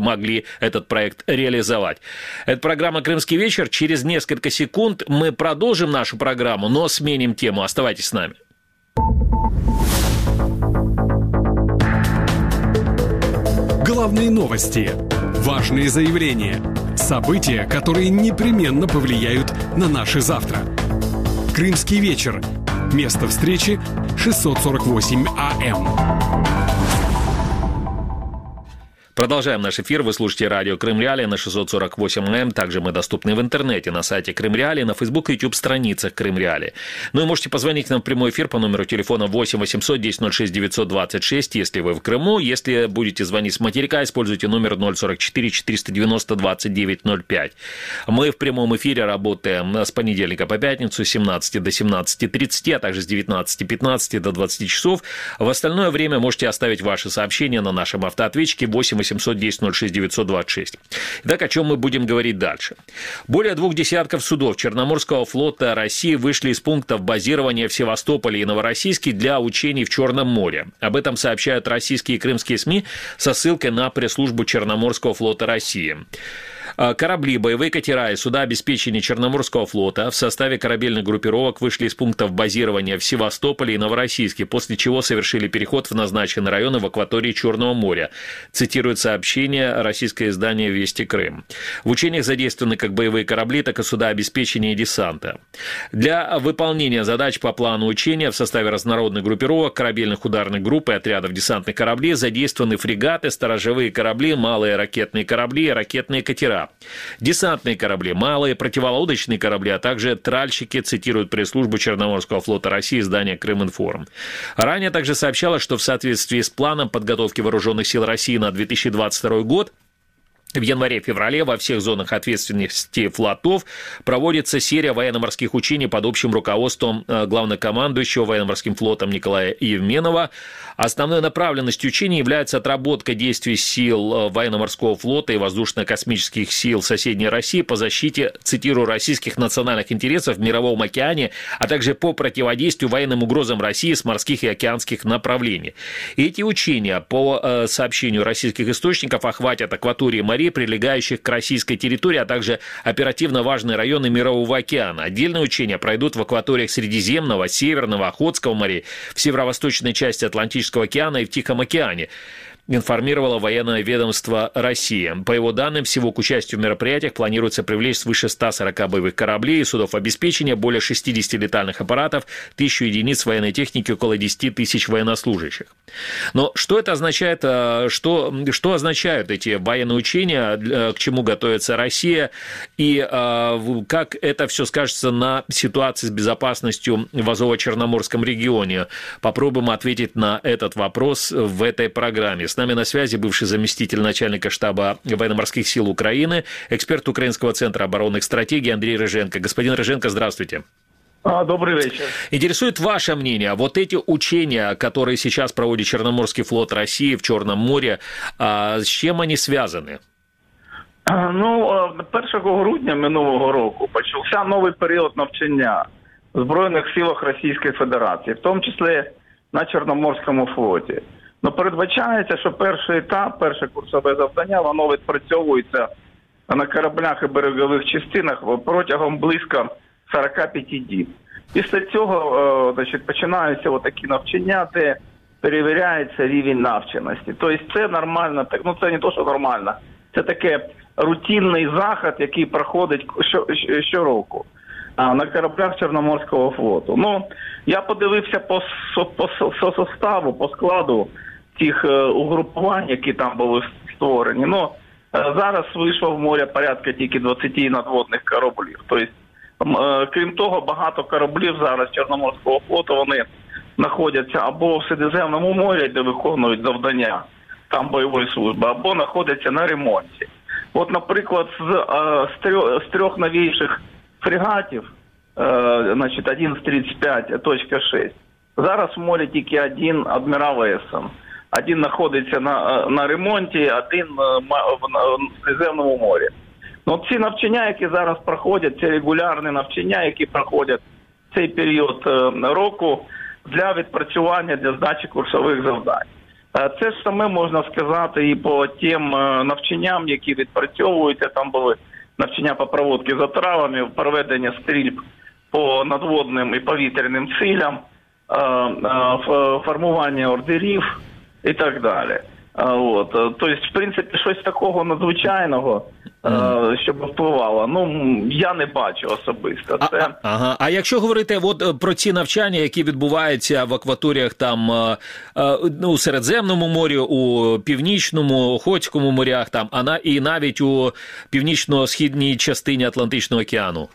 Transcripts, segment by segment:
могли этот проект реализовать. Это программа «Крымский вечер». Через несколько секунд мы продолжим нашу программу, но сменим тему. Оставайтесь с нами. Главные новости, важные заявления, события, которые непременно повлияют на наше завтра. «Крымский вечер». Место встречи 648 АМ. Продолжаем наш эфир. Вы слушаете радио Крым Реали на 648 м. Также мы доступны в интернете на сайте Крым Реали, на Facebook и YouTube страницах Крым Реали. Ну и можете позвонить нам в прямой эфир по номеру телефона 8 800 10 06 926, если вы в Крыму. Если будете звонить с материка, используйте номер 044 490 2905. Мы в прямом эфире работаем с понедельника по пятницу с 17 до 17.30, а также с 19.15 до 20 часов. В остальное время можете оставить ваши сообщения на нашем автоответчике 8 810 06 926. Итак, о чем мы будем говорить дальше? Более двух десятков судов Черноморского флота России вышли из пунктов базирования в Севастополе и Новороссийске для учений в Черном море. Об этом сообщают российские и крымские СМИ со ссылкой на пресс-службу Черноморского флота России. А, корабли, боевые катера и суда обеспечения Черноморского флота в составе корабельных группировок вышли из пунктов базирования в Севастополе и Новороссийске, после чего совершили переход в назначенный район в акватории Черного моря, цитирует сообщение российское издание «Вести Крым». В учениях задействованы как боевые корабли, так и суда обеспечения и десанта. Для выполнения задач по плану учения в составе разнородных группировок, корабельных ударных групп и отрядов десантных кораблей задействованы фрегаты, сторожевые корабли, малые ракетные корабли и ракетные катера. Десантные корабли, малые противолодочные корабли, а также тральщики, цитируют пресс-службу Черноморского флота России издание «Крыминформ». Ранее также сообщалось, что в соответствии с планом подготовки вооруженных сил России на 2022 год в январе-феврале во всех зонах ответственности флотов проводится серия военно-морских учений под общим руководством э, главнокомандующего военно-морским флотом Николая Евменова. Основной направленностью учений является отработка действий сил э, военно-морского флота и воздушно-космических сил соседней России по защите, цитирую, российских национальных интересов в Мировом океане, а также по противодействию военным угрозам России с морских и океанских направлений. Эти учения, по э, сообщению российских источников, охватят акватории морей морей, прилегающих к российской территории, а также оперативно важные районы Мирового океана. Отдельные учения пройдут в акваториях Средиземного, Северного, Охотского морей, в северо-восточной части Атлантического океана и в Тихом океане информировало военное ведомство России. По его данным, всего к участию в мероприятиях планируется привлечь свыше 140 боевых кораблей и судов обеспечения, более 60 летальных аппаратов, тысячу единиц военной техники, около 10 тысяч военнослужащих. Но что это означает, э, что, что означают эти военные учения, к чему готовится Россия, и э, как это все скажется на ситуации с безопасностью в Азово-Черноморском регионе? Попробуем ответить на этот вопрос в этой программе. С нами на связи бывший заместитель начальника штаба военно-морских сил Украины, эксперт Украинского центра оборонных стратегий Андрей Рыженко. Господин Рыженко, здравствуйте. А, добрый вечер. Интересует ваше мнение. Вот эти учения, которые сейчас проводит Черноморский флот России в Черном море, а, с чем они связаны? Ну, 1 грудня минулого року почався новий період навчання в Збройних силах Російської Федерації, в тому числі на Чорноморському флоті. Ну, передбачається, що перший етап, перше курсове завдання, воно відпрацьовується на кораблях і берегових частинах протягом близько 45 діб. Після цього значить, починаються такі навчання, де перевіряється рівень навченості. Тобто це нормально, ну це не то, що нормально, це таке рутинний заход, який проходить щороку А на кораблях Чорноморського флоту. Ну, я подивився по, по, по составу, по складу тих угрупувань, які там були створені. Ну зараз вийшло в море порядка тільки 20 надводних кораблів. Тобто, крім того, багато кораблів зараз Чорноморського флоту вони знаходяться або в Середземному морі, де виконують завдання там бойової служби, або знаходяться на ремонті. От, наприклад, з, з, трьох, з трьох новіших фрегатів, значить, один з 35.6, зараз в морі тільки один адмірал Есен. Один знаходиться на на ремонті, один в Середземному морі. Ну, ці навчання, які зараз проходять, це регулярні навчання, які проходять цей період року для відпрацювання для здачі курсових завдань. Це ж саме можна сказати і по тим навчанням, які відпрацьовуються. Там були навчання по проводці за травами, проведення стрільб по надводним і повітряним цілям, формування ордерів і так далі. От тобто, в принципі, щось такого надзвичайного, mm. щоб впливало. Ну я не бачу особисто. Це а, ага. А якщо говорити от е, про ці навчання, які відбуваються в акваторіях там е, е, ну, у Середземному морі, у північному, Охотському морях, там а на і навіть у північно-східній частині Атлантичного океану.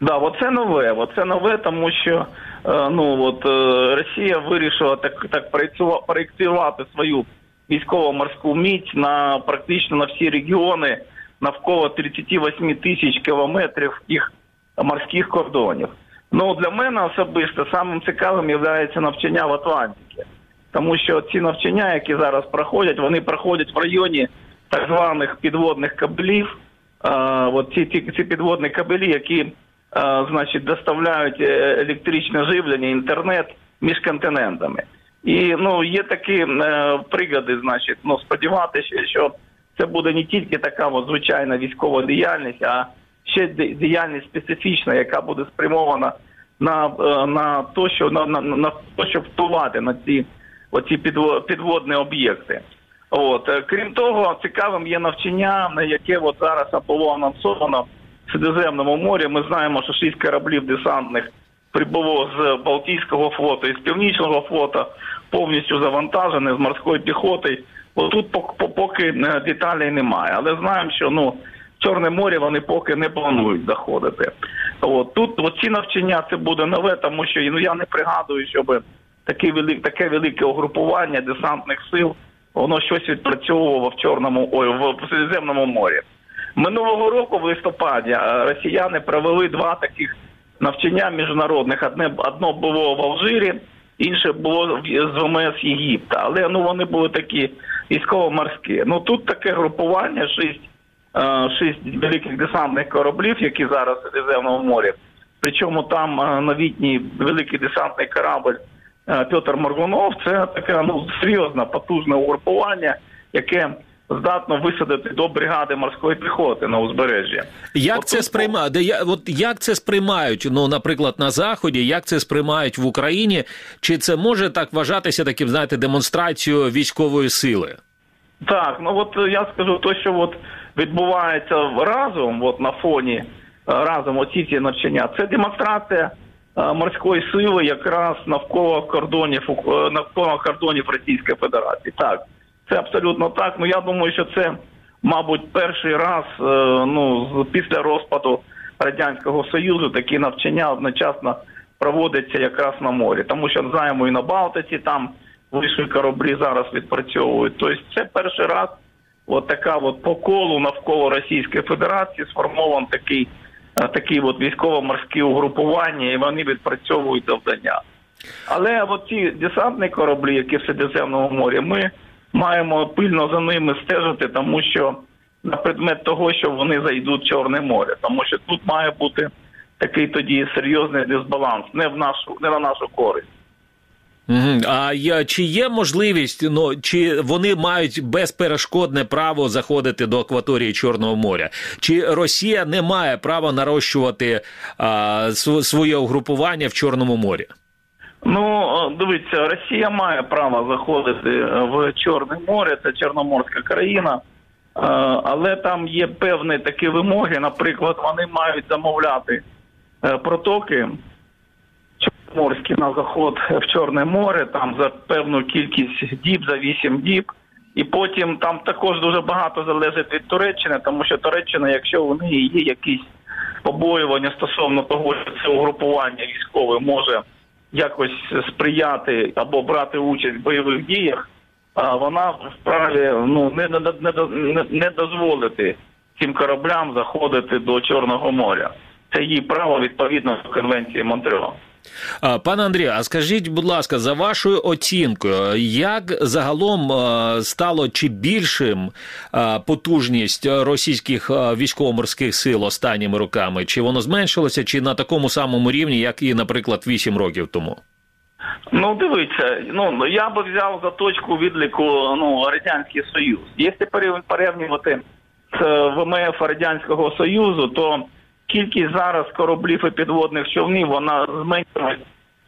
Да, оце нове. Оце нове, тому що ну от Росія вирішила так так проєктувати свою військово-морську міць на практично на всі регіони навколо 38 тисяч кілометрів їх морських кордонів. Ну для мене особисто самим цікавим є навчання в Атлантиці, тому що ці навчання, які зараз проходять, вони проходять в районі так званих підводних кабелів. А, от ці, ці ці підводні кабелі, які значить доставляють е, електричне живлення, інтернет між континентами. І ну є такі е, приклади, значить, ну сподіватися, що це буде не тільки така от, звичайна військова діяльність, а ще діяльність специфічна, яка буде спрямована на е, на то, що на на, на то, щоб впливати на ці оці підводні об'єкти. От крім того, цікавим є навчання, на яке от зараз було анонсовано Середземному морі. Ми знаємо, що шість кораблів десантних прибуло з Балтійського флоту і з Північного флоту повністю завантажене з морської піхоти. Отут поки е, деталей немає, але знаємо, що ну Чорне море вони поки не планують заходити. От тут от ці навчання це буде нове, тому що ну я не пригадую, щоб таке велике таке велике угрупування десантних сил воно щось відпрацьовувало в Чорному ой, в Середземному морі. Минулого року в листопаді е, росіяни провели два таких навчання міжнародних. Одне одно було в Алжирі інше було з ВМС Єгипта, але ну вони були такі військово-морські. Ну тут таке групування, шість е, шість великих десантних кораблів, які зараз в Середземному морі. Причому там е, новітній великий десантний корабль Петр Моргунов. Це таке ну серйозне потужне угрупування, яке здатно висадити до бригади морської піхоти на узбережжі. Як от це сприймають? От як це сприймають? Ну, наприклад, на заході, як це сприймають в Україні? Чи це може так вважатися таким, знаєте, демонстрацією військової сили? Так, ну от я скажу, то що от відбувається разом, от на фоні е, разом оці ці навчання, це демонстрація. Е, морської сили якраз навколо кордонів е, навколо кордонів Російської Федерації, так це абсолютно так. Ну я думаю, що це, мабуть, перший раз е, ну після розпаду радянського союзу такі навчання одночасно проводяться якраз на морі, тому що знаємо і на Балтиці там вийшли кораблі зараз відпрацьовують. Тобто це перший раз, от така от по колу навколо Російської Федерації сформований такий е, такий от військово-морські угрупування, і вони відпрацьовують завдання. Але от ці десантні кораблі, які в Середземному морі, ми маємо пильно за ними стежити, тому що на предмет того, що вони зайдуть в Чорне море, тому що тут має бути такий тоді серйозний дисбаланс, не в нашу, не на нашу користь. А чи є можливість, ну чи вони мають безперешкодне право заходити до акваторії Чорного моря? Чи Росія не має права нарощувати а, своє угрупування в Чорному морі? Ну, дивіться, Росія має право заходити е, в Чорне море, це Чорноморська країна, е, але там є певні такі вимоги. Наприклад, вони мають замовляти е, протоки чорноморські на заход в Чорне море, там за певну кількість діб, за 8 діб. І потім там також дуже багато залежить від Туреччини, тому що Туреччина, якщо неї є якісь побоювання стосовно того, що це угрупування військове може якось сприяти або брати участь в бойових діях, а вона вправі ну не не, не, не дозволити цим кораблям заходити до Чорного моря. Це її право відповідно до конвенції Монтрео. Пане Андрію, а скажіть, будь ласка, за вашою оцінкою, як загалом стало чи більшим потужність російських військово-морських сил останніми роками? Чи воно зменшилося, чи на такому самому рівні, як і, наприклад, 8 років тому? Ну, дивіться, ну я би взяв за точку відліку ну, Радянський Союз. Якщо порівнювати з ВМФ Радянського Союзу, то кількість зараз кораблів і підводних човнів вона зменшилась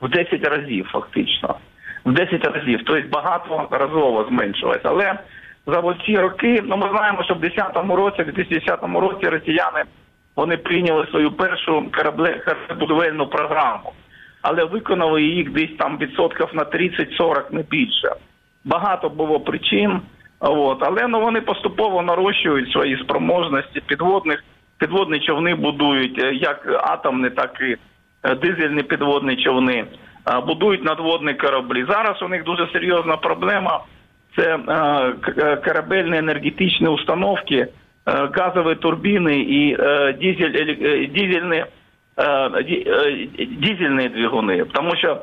в 10 разів, фактично. В 10 разів. Тобто багаторазово зменшилась. Але за ці роки, ну ми знаємо, що в 2010 році, в 2010 році росіяни вони прийняли свою першу кораблебудівельну програму але виконали їх десь там відсотків на 30-40, не більше. Багато було причин. От, але ну вони поступово нарощують свої спроможності. Підводних підводні човни будують е, як атомні, так і е, дизельні підводні човни. Будують надводні кораблі. Зараз у них дуже серйозна проблема. Це е, корабельні енергетичні установки, газові турбіни і дизель, дизельні Е, е, двигуни, тому що е,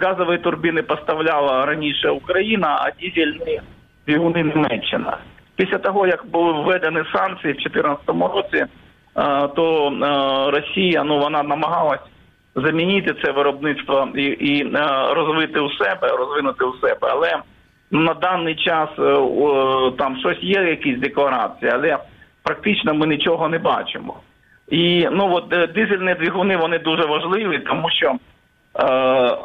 газові турбіни поставляла раніше Україна, а дизельні двигуни Німеччина. Після того, як були введені санкції в 2014 році, то Росія ну вона намагалась замінити це виробництво і і розвити у себе, розвинути у себе. Але на даний час там щось є, якісь декларації, але практично ми нічого не бачимо. І ну от е, дизельні двигуни вони дуже важливі, тому що е, е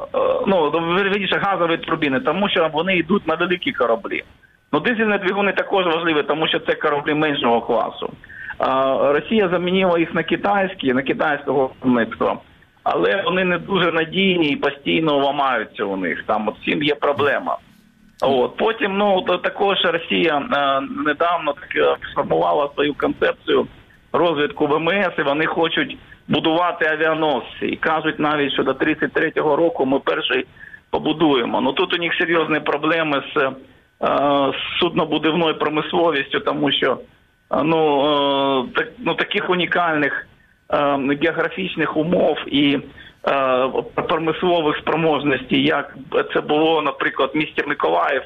ну вірніше газові турбіни, тому що вони йдуть на великі кораблі. Ну дизельні двигуни також важливі, тому що це кораблі меншого класу. Е, Росія замінила їх на китайські, на китайського виробництва, але вони не дуже надійні і постійно ламаються у них. Там от всім є проблема. От потім ну також Росія е, недавно так сформувала свою концепцію розвитку ВМС, і вони хочуть будувати авіаносці. І кажуть навіть, що до 33-го року ми перший побудуємо. Ну тут у них серйозні проблеми з, е, з суднобудівною промисловістю, тому що е, ну, е, так, ну таких унікальних географічних умов і промислових спроможностей, як це було, наприклад, в місті Миколаїв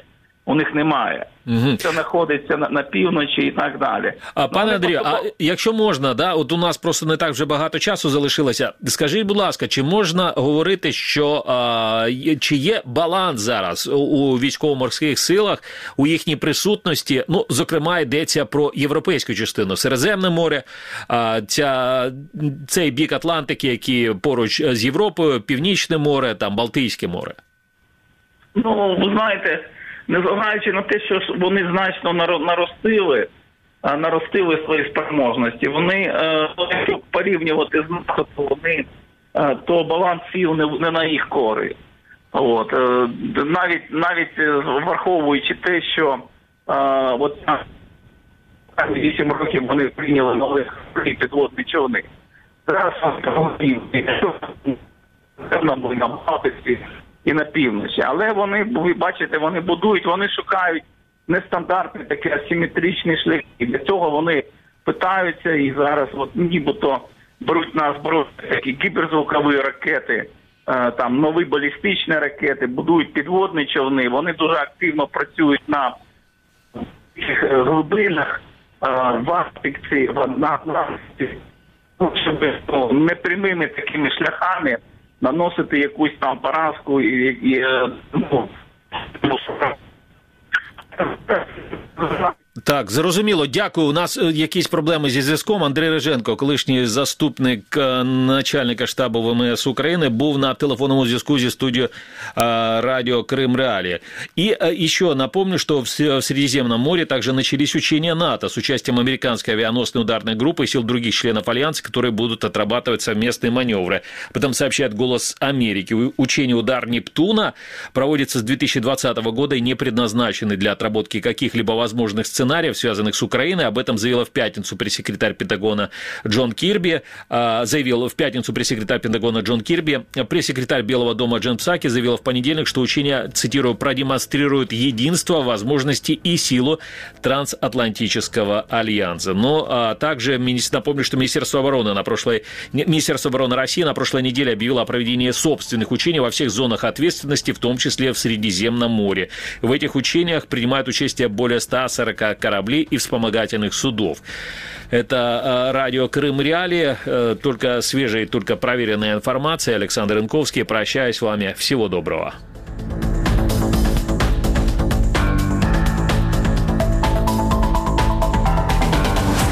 у них немає. Угу. Це знаходиться на, на півночі і так далі. А ну, пане Андрію, а якщо можна, да, от у нас просто не так вже багато часу залишилося. Скажіть, будь ласка, чи можна говорити, що а, чи є баланс зараз у військово-морських силах у їхній присутності? Ну, зокрема, йдеться про європейську частину Середземне море, а, ця цей бік Атлантики, який поруч з Європою, Північне море, там Балтійське море? Ну, ви знаєте незважаючи на те, що вони значно наростили, наростили свої спроможності, вони е, якщо порівнювати з НАТО, вони е, то баланс сил не, на їх користь. От е, навіть навіть враховуючи те, що от 8 років вони прийняли нових підводні човни. Зараз якщо були намагатися і на півночі. Але вони, ви бачите, вони будують, вони шукають нестандартні такі асиметричні шляхи. Для цього вони питаються і зараз, от нібито беруть на зброю такі гіперзвукові ракети, е, там нові балістичні ракети, будують підводні човни. Вони дуже активно працюють на глибинах е, в Арктиці, на Атлантиці, ну, щоб ну, непрямими такими шляхами наносити якусь там поразку і, і ну, так, зрозуміло. Дякую. У нас е, якісь проблеми зі зв'язком. Андрій Реженко, колишній заступник е, начальника штабу ВМС України, був на телефонному зв'язку зі студією е, радио Крым Реалии. И еще напомню, что в Средиземном море также начались учения НАТО с участием американской авианосной ударной группы и сил других членов Альянса, которые будут отрабатывать совместные маневры. Об этом сообщает «Голос Америки». Учение «Удар Нептуна» проводится с 2020 года и не предназначены для отработки каких-либо возможных сценариев сценариев, связанных с Украиной. Об этом заявила в пятницу пресс-секретарь Пентагона Джон Кирби. А, заявил в пятницу пресс-секретарь Пентагона Джон Кирби. Пресс-секретарь Белого дома Джен Псаки заявила в понедельник, что учения, цитирую, продемонстрируют единство, возможности и силу трансатлантического альянса. Но а также напомню, что Министерство обороны на прошлой Министерство обороны России на прошлой неделе объявило о проведении собственных учений во всех зонах ответственности, в том числе в Средиземном море. В этих учениях принимают участие более 140 кораблей и вспомогательных судов. Это радио Крым Реали, только свежая, только проверенная информация. Александр Инковский, прощаюсь с вами. Всего доброго.